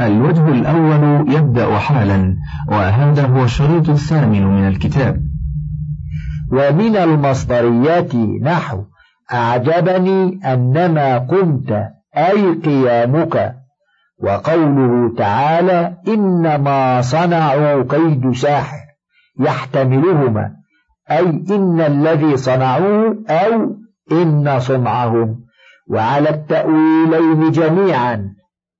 الوجه الأول يبدأ حالا وهذا هو الشريط الثامن من الكتاب. ومن المصدريات نحو أعجبني أنما قمت أي قيامك؟ وقوله تعالى إنما صنعوا كيد ساحر يحتملهما أي إن الذي صنعوه أو إن صنعهم. وعلى التأويلين جميعا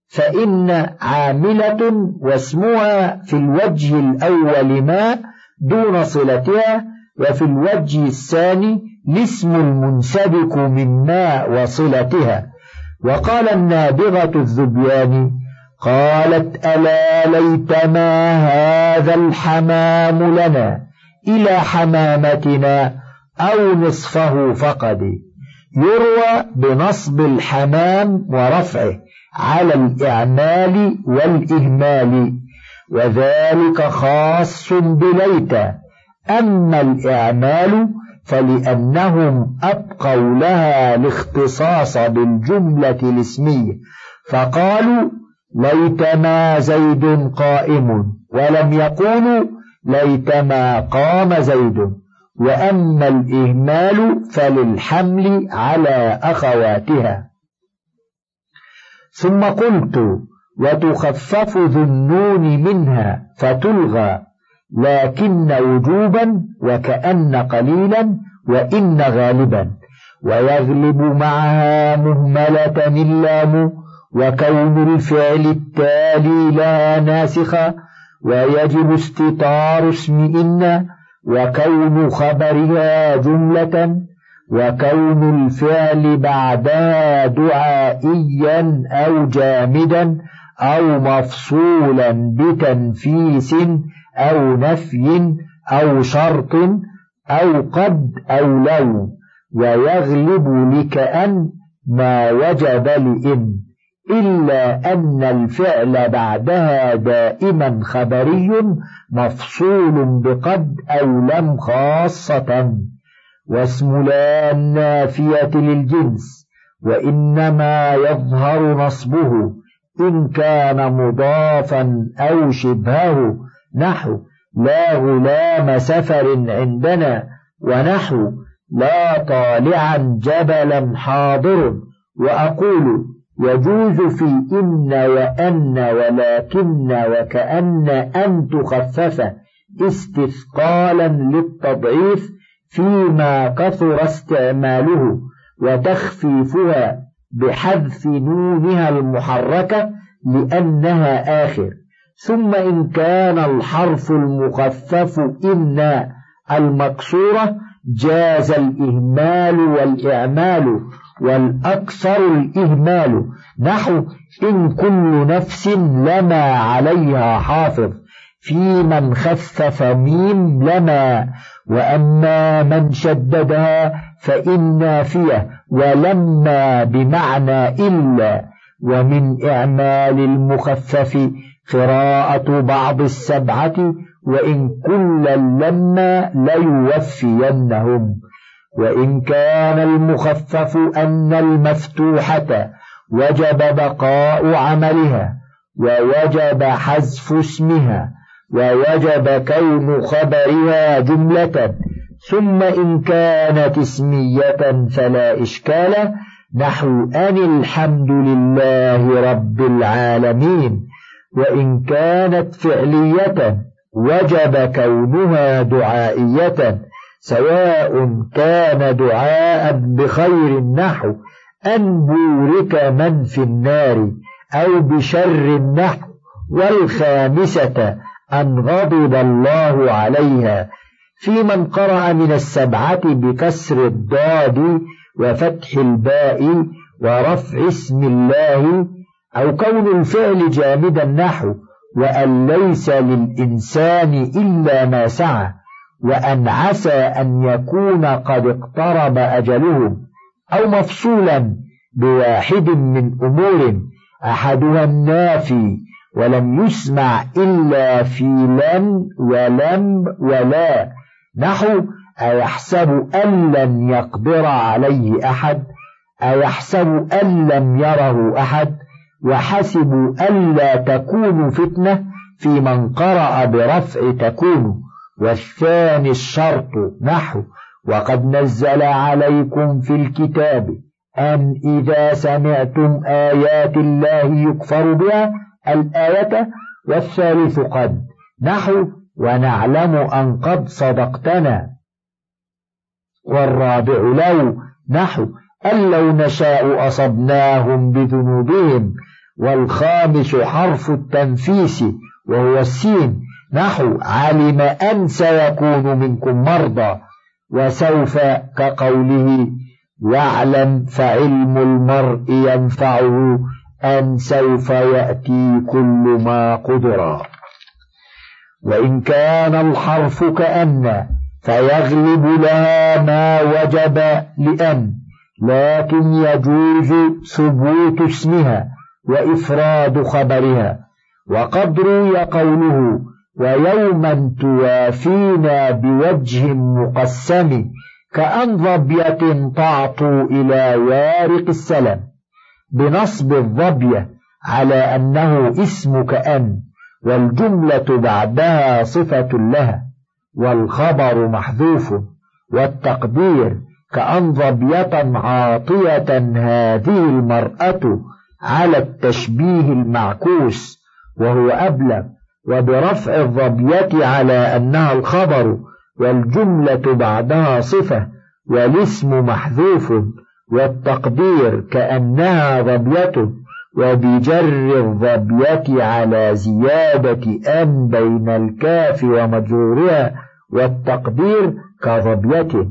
فإن عاملة واسمها في الوجه الأول ما دون صلتها وفي الوجه الثاني الاسم المنسبك من ما وصلتها. وقال النابغة الذبيان قالت ألا ليتما هذا الحمام لنا إلى حمامتنا أو نصفه فقد. يروى بنصب الحمام ورفعه. على الإعمال والإهمال وذلك خاص بليت. أما الإعمال فلأنهم أبقوا لها الاختصاص بالجملة الاسمية فقالوا ليتما زيد قائم ولم يقولوا ليتما قام زيد. وأما الإهمال فللحمل على أخواتها. ثم قلت وتخفف ذو النون منها فتلغى لكن وجوبا وكأن قليلا وإن غالبا. ويغلب معها مهملة اللام وكون الفعل التالي لا ناسخا ويجب استطار اسم إن وكون خبرها جملة وكون الفعل بعدها دعائيا أو جامدا أو مفصولا بتنفيس أو نفي أو شرط أو قد أو لو ويغلب لكأن ما وجب لإن إلا أن الفعل بعدها دائما خبري مفصول بقد أو لم خاصة. واسم لا النافية للجنس وإنما يظهر نصبه إن كان مضافا أو شبهه. نحو لا غلام سفر عندنا ونحو لا طالعا جبلا حاضر. وأقول يجوز في إن وأن ولكن وكأن أن تخفف استثقالا للتضعيف فيما كثر استعماله وتخفيفها بحذف نونها المحركة لأنها آخر. ثم إن كان الحرف المخفف إن المكسورة جاز الإهمال والإعمال والأكثر الإهمال. نحو إن كل نفس لما عليها حافظ في من خفف ميم لما وأما من شددها فإن نافية ولما بمعنى إلا ومن إعمال المخفف قراءة بعض السبعة وإن كلا لما ليوفينهم. وإن كان المخفف أن المفتوحة وجب بقاء عملها ووجب حذف اسمها ووجب كون خبرها جملة. ثم إن كانت اسمية فلا إشكال. نحو أن الحمد لله رب العالمين. وإن كانت فعلية وجب كونها دعائية. سواء كان دعاء بخير النحو أن بورك من في النار أو بشر النحو والخامسة أن غضب الله عليها في من قرأ من السبعة بكسر الضاد وفتح الباء ورفع اسم الله أو كون الفعل جامدا نحو وأن ليس للإنسان إلا ما سعى وأن عسى أن يكون قد اقترب أجلهم أو مفصولا بواحد من أمور أحدها النافي ولم يسمع إلا في لم ولم ولا. نحو أيحسب أن لن يقدر عليه أحد؟ أيحسب أن لم يره أحد؟ وحسبوا ألا تكون فتنة في من قرأ برفع تكون. والثاني الشرط نحو وقد نزل عليكم في الكتاب أن إذا سمعتم آيات الله يكفر بها الآية والثالث قد نحو ونعلم أن قد صدقتنا. والرابع لو نحو أن لو نشاء أصبناهم بذنوبهم. والخامس حرف التنفيس وهو السين نحو علم أن سيكون منكم مرضى. وسوف كقوله واعلم فعلم المرء ينفعه أن سوف يأتي كل ما قدر وإن كان الحرف كأن فيغلب لها ما وجب لأن لكن يجوز ثبوت اسمها وإفراد خبرها. وقد روي قوله ويوما توافينا بوجه مقسم كأن ظبية تعطو إلى وارق السلم. بنصب الظبية على أنه اسم كأن والجملة بعدها صفة لها والخبر محذوف والتقدير كأن ظبية عاطية هذه المرأة على التشبيه المعكوس وهو أبلغ وبرفع الظبية على أنها الخبر والجملة بعدها صفة والاسم محذوف والتقدير كأنها ظبية وبجر الظبية على زيادة أن بين الكاف ومجرورها والتقدير كظبية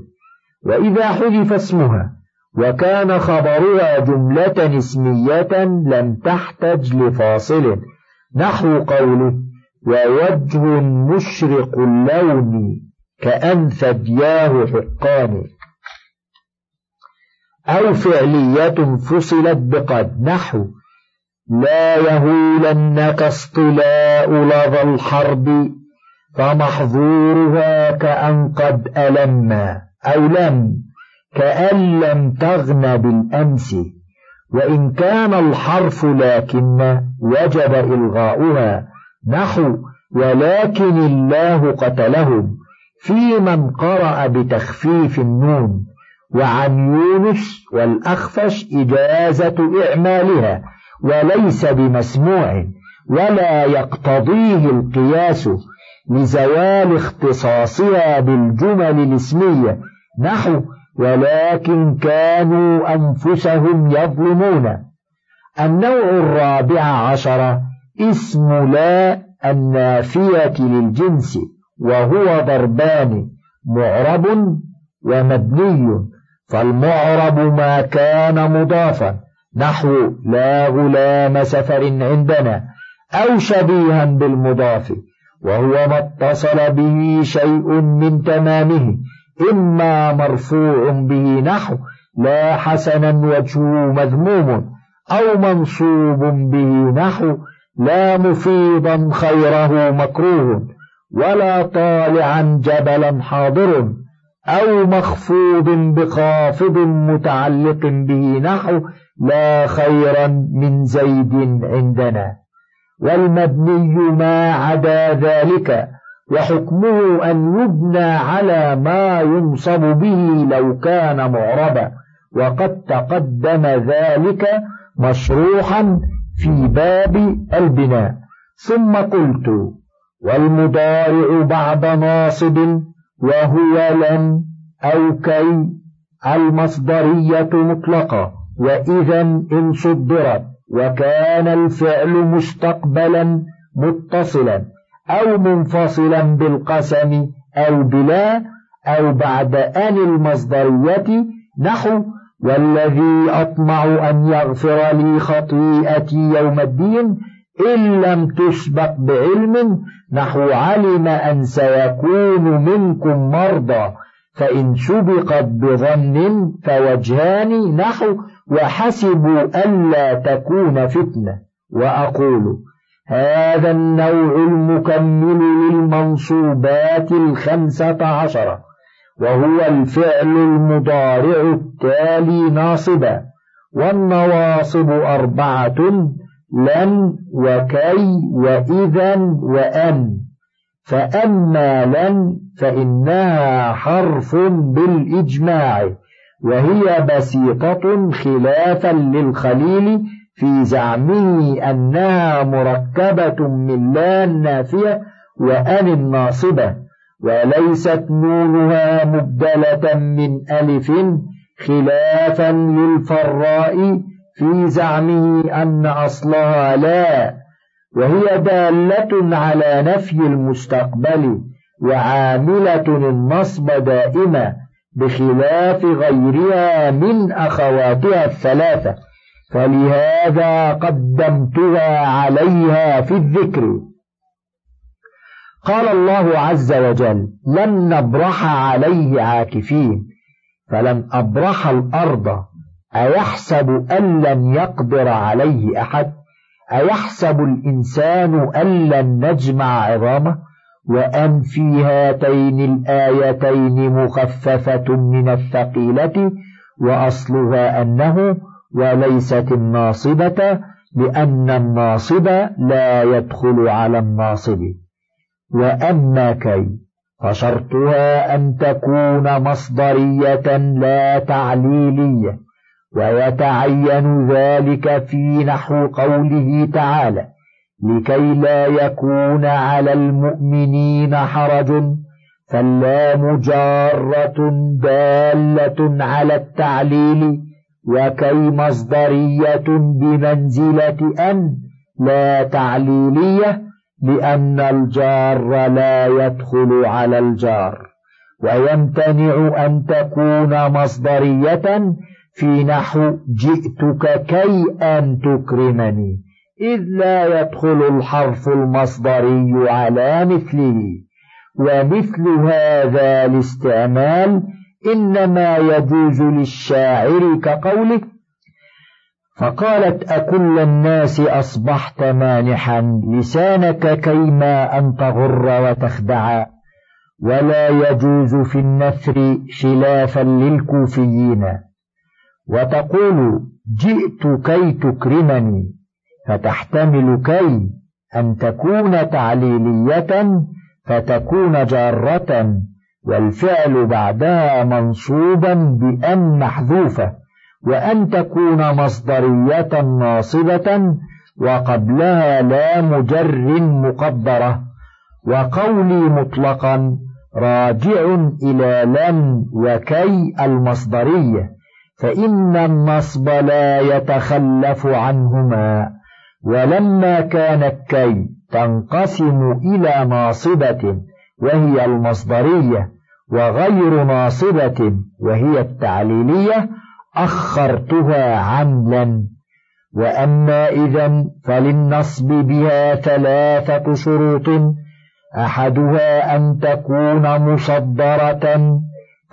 وإذا حذف اسمها وكان خبرها جملة اسمية لم تحتج لفاصل. نحو قوله ووجه مشرق اللون كأن ثدياه حقان. أو فعلية فصلت بقد نحو. لا يهولنك اصطلاء لظى الحرب فمحظورها كأن قد ألما أو لم كأن لم تغن بالأمس. وإن كان الحرف لكن وجب إلغاؤها نحو ولكن الله قتلهم في من قرأ بتخفيف النون. وعن يونس والأخفش إجازة إعمالها وليس بمسموع ولا يقتضيه القياس لزوال اختصاصها بالجمل الاسمية نحو ولكن كانوا أنفسهم يظلمون. النوع الرابع عشر اسم لا النافية للجنس وهو ضربان معرب ومبني. فالمعرب ما كان مضافا. نحو لا غلام سفر عندنا أو شبيها بالمضاف وهو ما اتصل به شيء من تمامه إما مرفوع به نحو لا حسنا وجهه مذموم أو منصوب به نحو لا مفيضا خيره مكروه ولا طالعا جبلا حاضر. أو مخفوض بخافض متعلق به نحو لا خيرا من زيد عندنا. والمبني ما عدا ذلك وحكمه أن يبنى على ما ينصب به لو كان معربا. وقد تقدم ذلك مشروحا في باب البناء. ثم قلت والمضارع بعد ناصب وهو لن أو كي المصدرية مطلقة وإذا إن صدرت وكان الفعل مستقبلا متصلا أو منفصلا بالقسم أو بلا أو بعد أن المصدرية نحو والذي أطمع أن يغفر لي خطيئتي يوم الدين إن لم تسبق بعلم نحو علم أن سيكون منكم مرضى فإن سبقت بظن فوجهان نحو وحسبوا ألا تكون فتنة. وأقول هذا النوع المكمل للمنصوبات الخمسة عشرة وهو الفعل المضارع التالي ناصبا والنواصب أربعة لن وكي وإذا وأن. فأما لن فإنها حرف بالإجماع وهي بسيطة خلافا للخليل في زعمه أنها مركبة من لا النافية وأن الناصبة وليست نونها مبدلة من ألف خلافا للفراء في زعمه أن أصلها لا وهي دالة على نفي المستقبل وعاملة النصب دائمة بخلاف غيرها من أخواتها الثلاثة. فلهذا قدمتها عليها في الذكر. قال الله عز وجل لن نبرح عليه عاكفين فلن أبرح الأرض. أيحسب أن لن يقدر عليه أحد؟ أيحسب الإنسان أن لن نجمع عظامه؟ وأن في هاتين الآيتين مخففة من الثقيلة وأصلها أنه وليست الناصبة لأن الناصب لا يدخل على الناصب. وأما كي فشرطها أن تكون مصدرية لا تعليلية. ويتعين ذلك في نحو قوله تعالى لكي لا يكون على المؤمنين حرج فاللام جارة دالة على التعليل وكي مصدرية بمنزلة أن لا تعليلية لأن الجار لا يدخل على الجار. ويمتنع أن تكون مصدرية في نحو جئتك كي أن تكرمني إذ لا يدخل الحرف المصدري على مثله ومثل هذا الاستعمال إنما يجوز للشاعر كقوله فقالت أكل الناس أصبحت مانحا لسانك كيما أن تغر وتخدع ولا يجوز في النثر خلافا للكوفيين. وتقول جئت كي تكرمني فتحتمل كي أن تكون تعليلية فتكون جارة والفعل بعدها منصوبا بأن محذوفة وأن تكون مصدرية ناصبة وقبلها لا مجر مقدرة وقولي مطلقا راجع إلى لن وكي المصدرية. فإن النصب لا يتخلف عنهما ولما كانت كي تنقسم إلى ناصبة وهي المصدرية وغير ناصبة وهي التعليلية أخرتها عملا. وأما إذا فللنصب بها ثلاثة شروط أحدها أن تكون مصدرة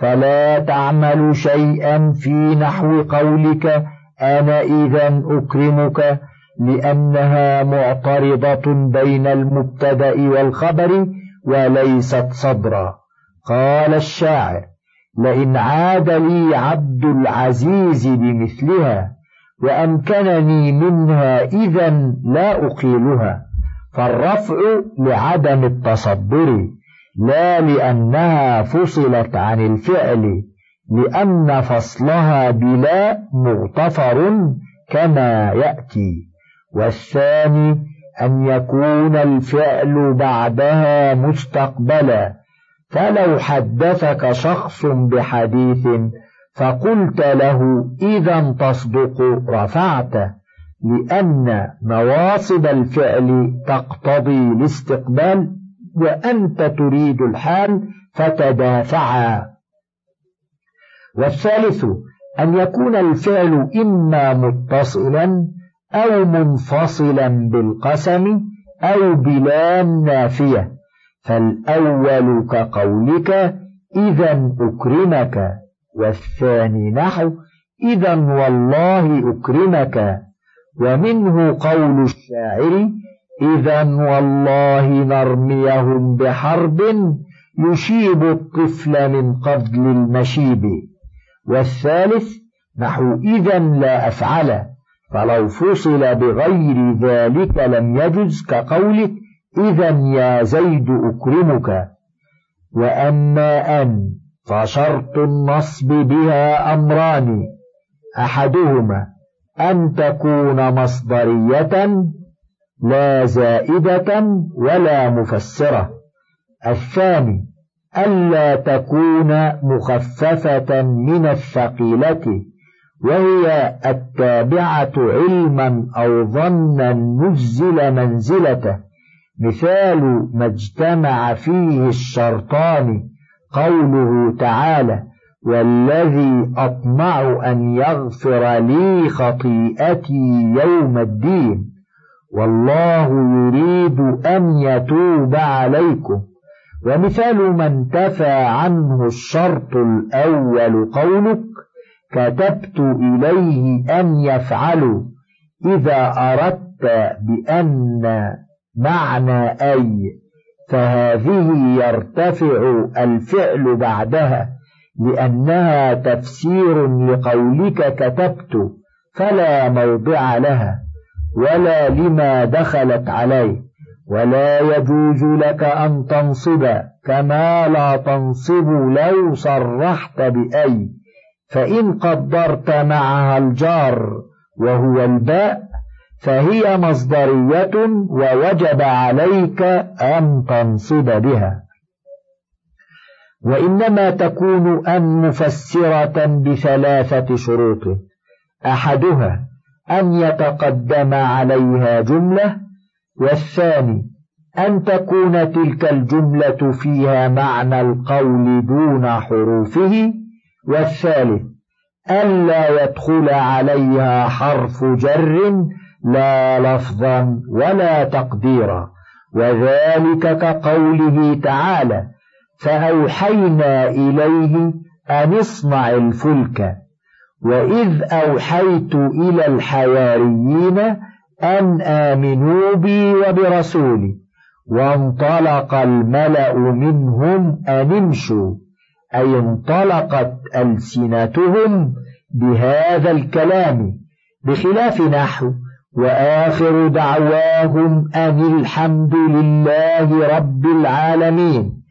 فلا تعمل شيئا في نحو قولك أنا إذا أكرمك لأنها معترضة بين المبتدأ والخبر وليست صدرا. قال الشاعر لئن عاد لي عبد العزيز بمثلها وأمكنني منها إذا لا أقيلها فالرفع لعدم التصدر لا لأنها فصلت عن الفعل لأن فصلها بلا مغتفر كما يأتي. والثاني أن يكون الفعل بعدها مستقبلا. فلو حدثك شخص بحديث فقلت له إذا تصدق رفعت لأن نواصب الفعل تقتضي الاستقبال وأنت تريد الحال فتدافعا. والثالث أن يكون الفعل إما متصلا أو منفصلا بالقسم أو بلام نافية. فالأول كقولك إذا أكرمك. والثاني نحو إذا والله أكرمك. ومنه قول الشاعر إذا والله نرميهم بحرب يشيب الطفل من قبل المشيب. والثالث نحو إذا لا أفعل فلو فصل بغير ذلك لم يجز كقولك إذا يا زيد أكرمك. وأما أن فشرط النصب بها أمران أحدهما أن تكون مصدرية لا زائدة ولا مفسرة. الثاني ألا تكون مخففة من الثقيلة وهي التابعة علما أو ظنا نزل منزلته. مثال ما اجتمع فيه الشرطان قوله تعالى والذي أطمع أن يغفر لي خطيئتي يوم الدين والله يريد أن يتوب عليكم. ومثال ما انتفى عنه الشرط الأول قولك كتبت إليه أن يفعلوا إذا أردت بأن معنى أي فهذه يرتفع الفعل بعدها لأنها تفسير لقولك كتبت فلا موضع لها. ولا لما دخلت عليه ولا يجوز لك أن تنصب كما لا تنصب لو صرحت بأي فإن قدرت معها الجار وهو الباء فهي مصدرية ووجب عليك أن تنصب بها. وإنما تكون أن مفسرة بثلاثة شروط أحدها أن يتقدم عليها جملة والثاني أن تكون تلك الجملة فيها معنى القول دون حروفه والثالث ألا يدخل عليها حرف جر لا لفظا ولا تقديرا وذلك كقوله تعالى فأوحينا إليه أن اصنع الفلك وإذ أوحيت إلى الحواريين أن آمنوا بي وبرسولي وانطلق الملأ منهم أن امشوا. أي انطلقت ألسنتهم بهذا الكلام بخلاف نحو وآخر دعواهم أن الحمد لله رب العالمين.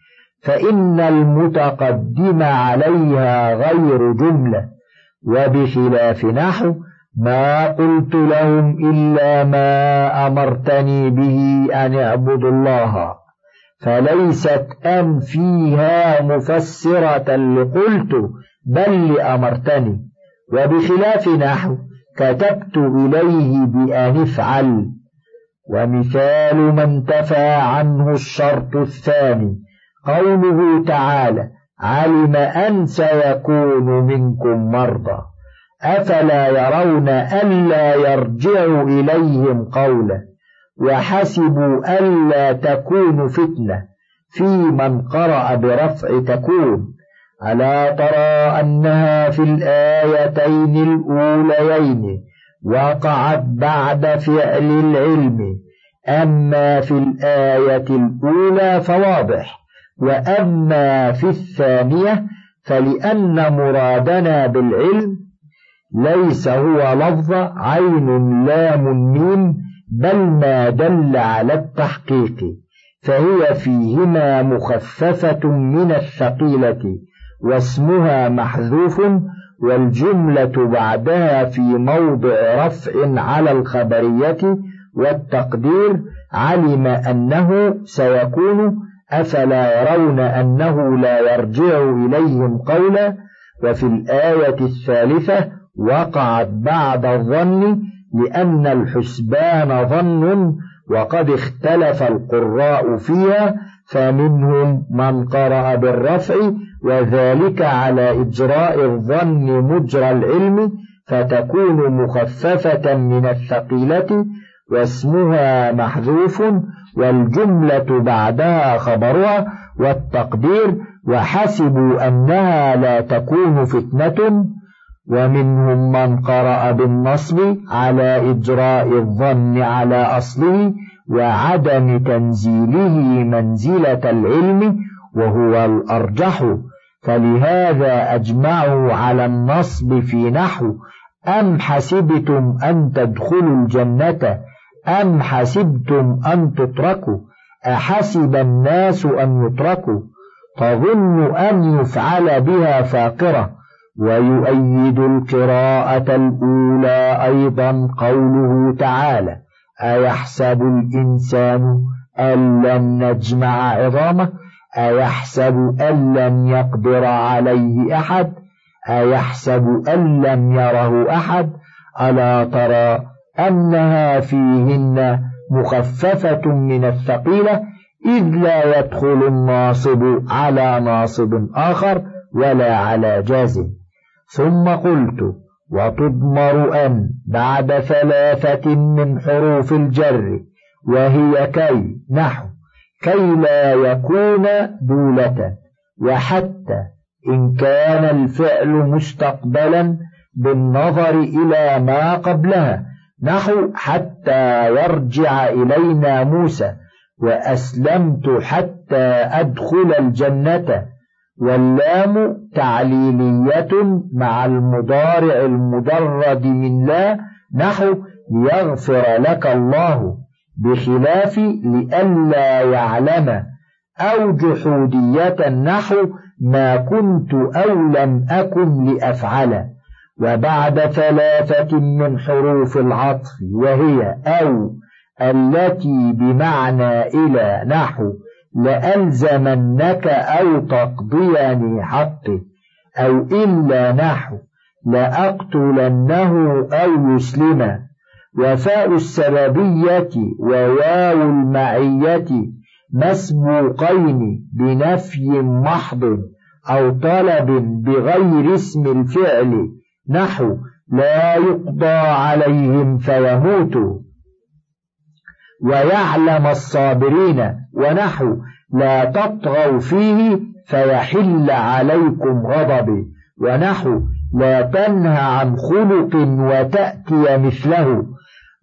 فإن المتقدم عليها غير جملة وبخلاف نحو ما قلت لهم إلا ما أمرتني به أن اعبدوا الله. فليست أن فيها مفسرة لقلت بل لأمرتني. وبخلاف نحو كتبت إليه بأن افعل. ومثال ما انتفى عنه الشرط الثاني قوله تعالى علم أن سيكون منكم مرضى. أفلا يرون ألا يرجعوا إليهم قولا وحسبوا ألا تكون فتنة. في من قرأ برفع تكون. ألا ترى أنها في الآيتين الأوليين وقعت بعد فعل العلم. أما في الآية الأولى فواضح. وأما في الثانية فلأن مرادنا بالعلم ليس هو لفظ عين لام ميم بل ما دل على التحقيق فهي فيهما مخففة من الثقيلة واسمها محذوف والجملة بعدها في موضع رفع على الخبرية والتقدير علم أنه سيكون أفلا يرون أنه لا يرجع إليهم قولا؟ وفي الآية الثالثة وقعت بعد الظن لأن الحسبان ظن وقد اختلف القراء فيها فمنهم من قرأ بالرفع وذلك على إجراء الظن مجرى العلم فتكون مخففة من الثقيلة واسمها محذوف والجملة بعدها خبرها والتقدير وحسبوا أنها لا تكون فتنة ومنهم من قرأ بالنصب على إجراء الظن على أصله وعدم تنزيله منزلة العلم وهو الأرجح فلهذا أجمعوا على النصب في نحو أم حسبتم أن تدخلوا الجنة أم حسبتم أن تتركوا؟ أحسب الناس أن يتركوا؟ تظن أن يفعل بها فاقرة. ويؤيد القراءة الأولى أيضا قوله تعالى أيحسب الإنسان أن لن نجمع عظامه؟ أيحسب أن لن يقدر عليه أحد؟ أيحسب أن لم يره أحد؟ ألا ترى أنها فيهن مخففة من الثقيلة إذ لا يدخل الناصب على ناصب آخر ولا على جازم ثم قلت وتضمر أن بعد ثلاثة من حروف الجر وهي كي نحو كي لا يكون دولة وحتى إن كان الفعل مستقبلا بالنظر إلى ما قبلها. نحو حتى يرجع إلينا موسى وأسلمت حتى أدخل الجنة. واللام تعليلية مع المضارع المجرد من لا نحو ليغفر لك الله بخلاف لئلا يعلم. أو جحودية نحو ما كنت أو لم أكن لأفعل. وبعد ثلاثة من حروف العطف وهي أو التي بمعنى إلى نحو لألزمنك أو تقضيني حقي أو إلا نحو لأقتلنه أو يسلم وفاء السببية وواو المعية مسبوقين بنفي محض أو طلب بغير اسم الفعل نحو لا يقضى عليهم فيموتوا. ويعلم الصابرين ونحو لا تطغوا فيه فيحل عليكم غضبي. ونحو لا تنهى عن خلق وتأتي مثله.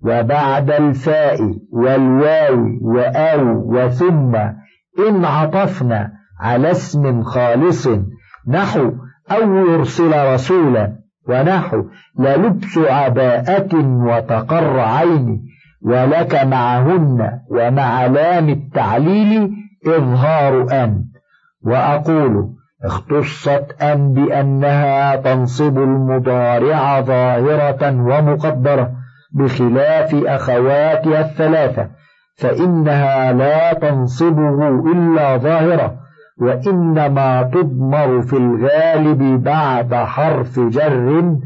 وبعد الفاء والواو وأو وثم إن عطفنا على اسم خالص. نحو أو يرسل رسولا ونحو للبس عباءة وتقر عيني ولك معهن ومع لام التعليل إظهار أن. وأقول اختصت أن بأنها تنصب المضارع ظاهرة ومقدرة بخلاف أخواتها الثلاثة فإنها لا تنصبه إلا ظاهرة. وإنما تضمر في الغالب بعد حرف جر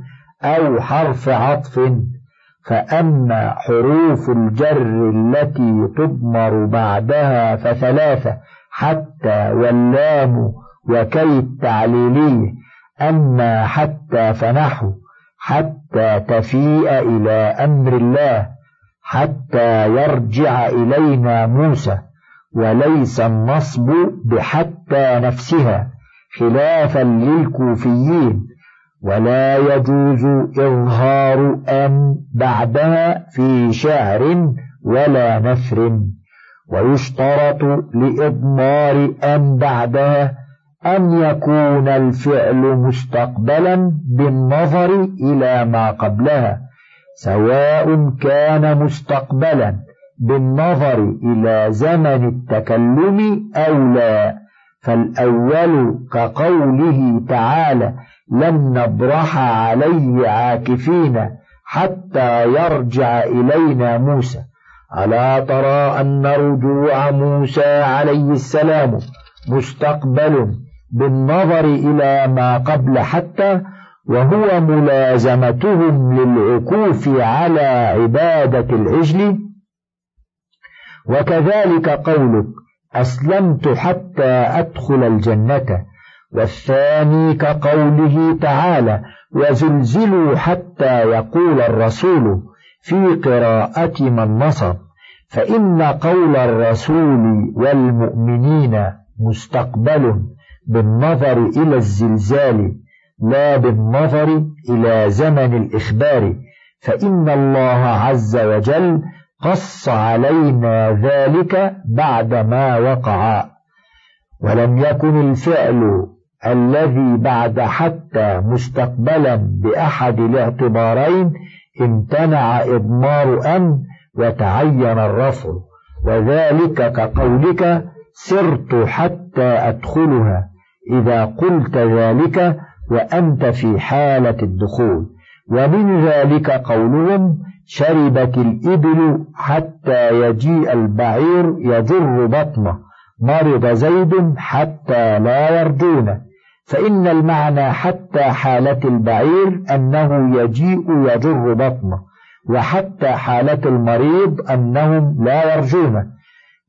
أو حرف عطف. فأما حروف الجر التي تضمر بعدها فثلاثة حتى واللام وكي التعليلي. أما حتى فنحو حتى تفيء إلى أمر الله حتى يرجع إلينا موسى. وليس النصب بحتى نفسها خلافا للكوفيين ولا يجوز إظهار أن بعدها في شعر ولا نثر ويشترط لإضمار أن بعدها أن يكون الفعل مستقبلا بالنظر إلى ما قبلها سواء كان مستقبلا بالنظر إلى زمن التكلم أو لا. فالأول كقوله تعالى لن نبرح عليه عاكفين حتى يرجع إلينا موسى ألا ترى أن رجوع موسى عليه السلام مستقبل بالنظر إلى ما قبل حتى وهو ملازمتهم للعكوف على عبادة العجل وكذلك قولك أسلمت حتى أدخل الجنة. والثاني كقوله تعالى وزلزلوا حتى يقول الرسول في قراءة من نصب فإن قول الرسول والمؤمنين مستقبل بالنظر إلى الزلزال لا بالنظر إلى زمن الإخبار. فإن الله عز وجل قص علينا ذلك بعدما وقع. ولم يكن الفعل الذي بعد حتى مستقبلا بأحد الاعتبارين امتنع إضمار أن وتعين الرفع وذلك كقولك سرت حتى أدخلها. إذا قلت ذلك وأنت في حالة الدخول. ومن ذلك قولهم شربت الإبل حتى يجيء البعير يجر بطنه. مرض زيد حتى لا يرجونه فإن المعنى حتى حالة البعير أنه يجيء يجر بطنه وحتى حالة المريض أنهم لا يرجونه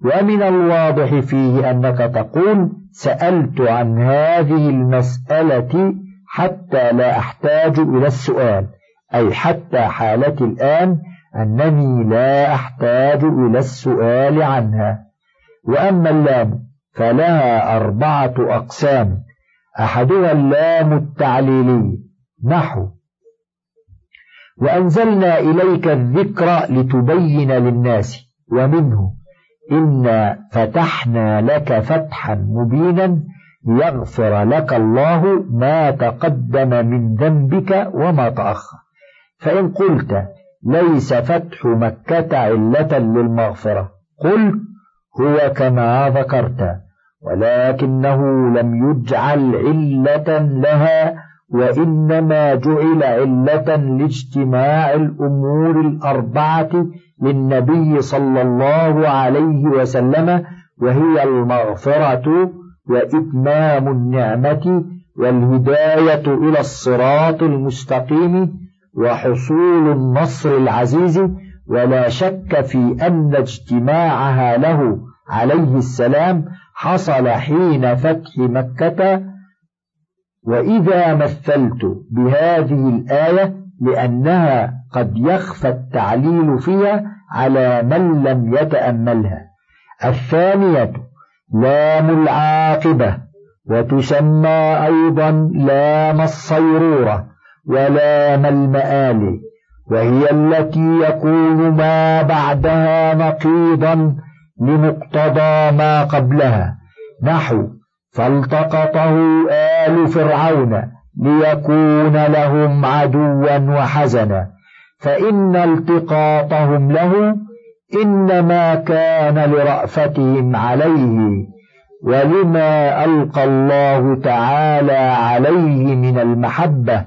ومن الواضح فيه أنك تقول سألت عن هذه المسألة حتى لا أحتاج إلى السؤال. أي حتى حالتي الآن أنني لا أحتاج إلى السؤال عنها. وأما اللام فلها أربعة أقسام. أحدها اللام التعليلي. نحو. وأنزلنا إليك الذكر لتبين للناس. ومنه. إنا فتحنا لك فتحا مبينا ليغفر لك الله ما تقدم من ذنبك وما تأخر. فإن قلت ليس فتح مكة علة للمغفرة قل هو كما ذكرت ولكنه لم يجعل علة لها وإنما جعل علة لاجتماع الأمور الأربعة للنبي صلى الله عليه وسلم وهي المغفرة وإتمام النعمة والهداية إلى الصراط المستقيم وحصول النصر العزيز ولا شك في أن اجتماعها له عليه السلام حصل حين فتح مكة. وإذا مثلت بهذه الآية لأنها قد يخفى التعليل فيها على من لم يتأملها. الثانية لام العاقبة وتسمى أيضا لام الصيرورة. ولام المآل وهي التي يكون ما بعدها نقيضا لمقتضى ما قبلها. نحو فالتقطه آل فرعون ليكون لهم عدوا وحزنا. فإن التقاطهم له إنما كان لرأفتهم عليه ولما ألقى الله تعالى عليه من المحبة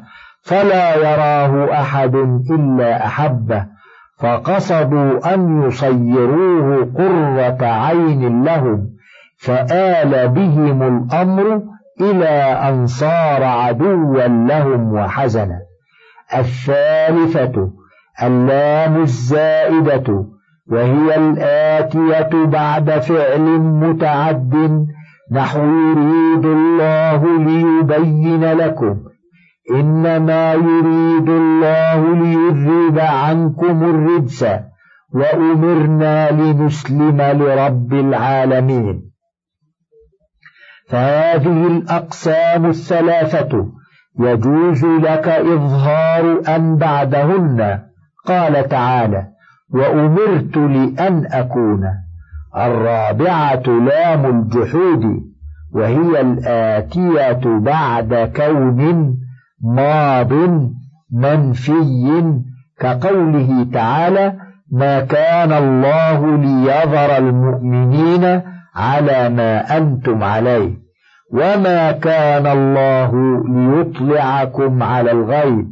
فلا يراه أحد إلا أحبه فقصدوا أن يصيروه قرة عين لهم فآل بهم الأمر إلى أن صار عدوا لهم وحزنا. الثالثة اللام الزائدة وهي الآتية بعد فعل متعد نحو يريد الله ليبين لكم. إنما يريد الله ليذهب عنكم الرجس وأمرنا لنسلم لرب العالمين. فهذه الأقسام الثلاثة يجوز لك إظهار أن بعدهن. قال تعالى وأمرت لأن أكون. الرابعة لام الجحود وهي الآتية بعد كون ماض منفي كقوله تعالى ما كان الله ليظهر المؤمنين على ما أنتم عليه وما كان الله ليطلعكم على الغيب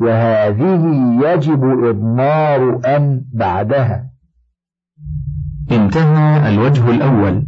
وهذه يجب إضمار أن بعدها. انتهى الوجه الأول.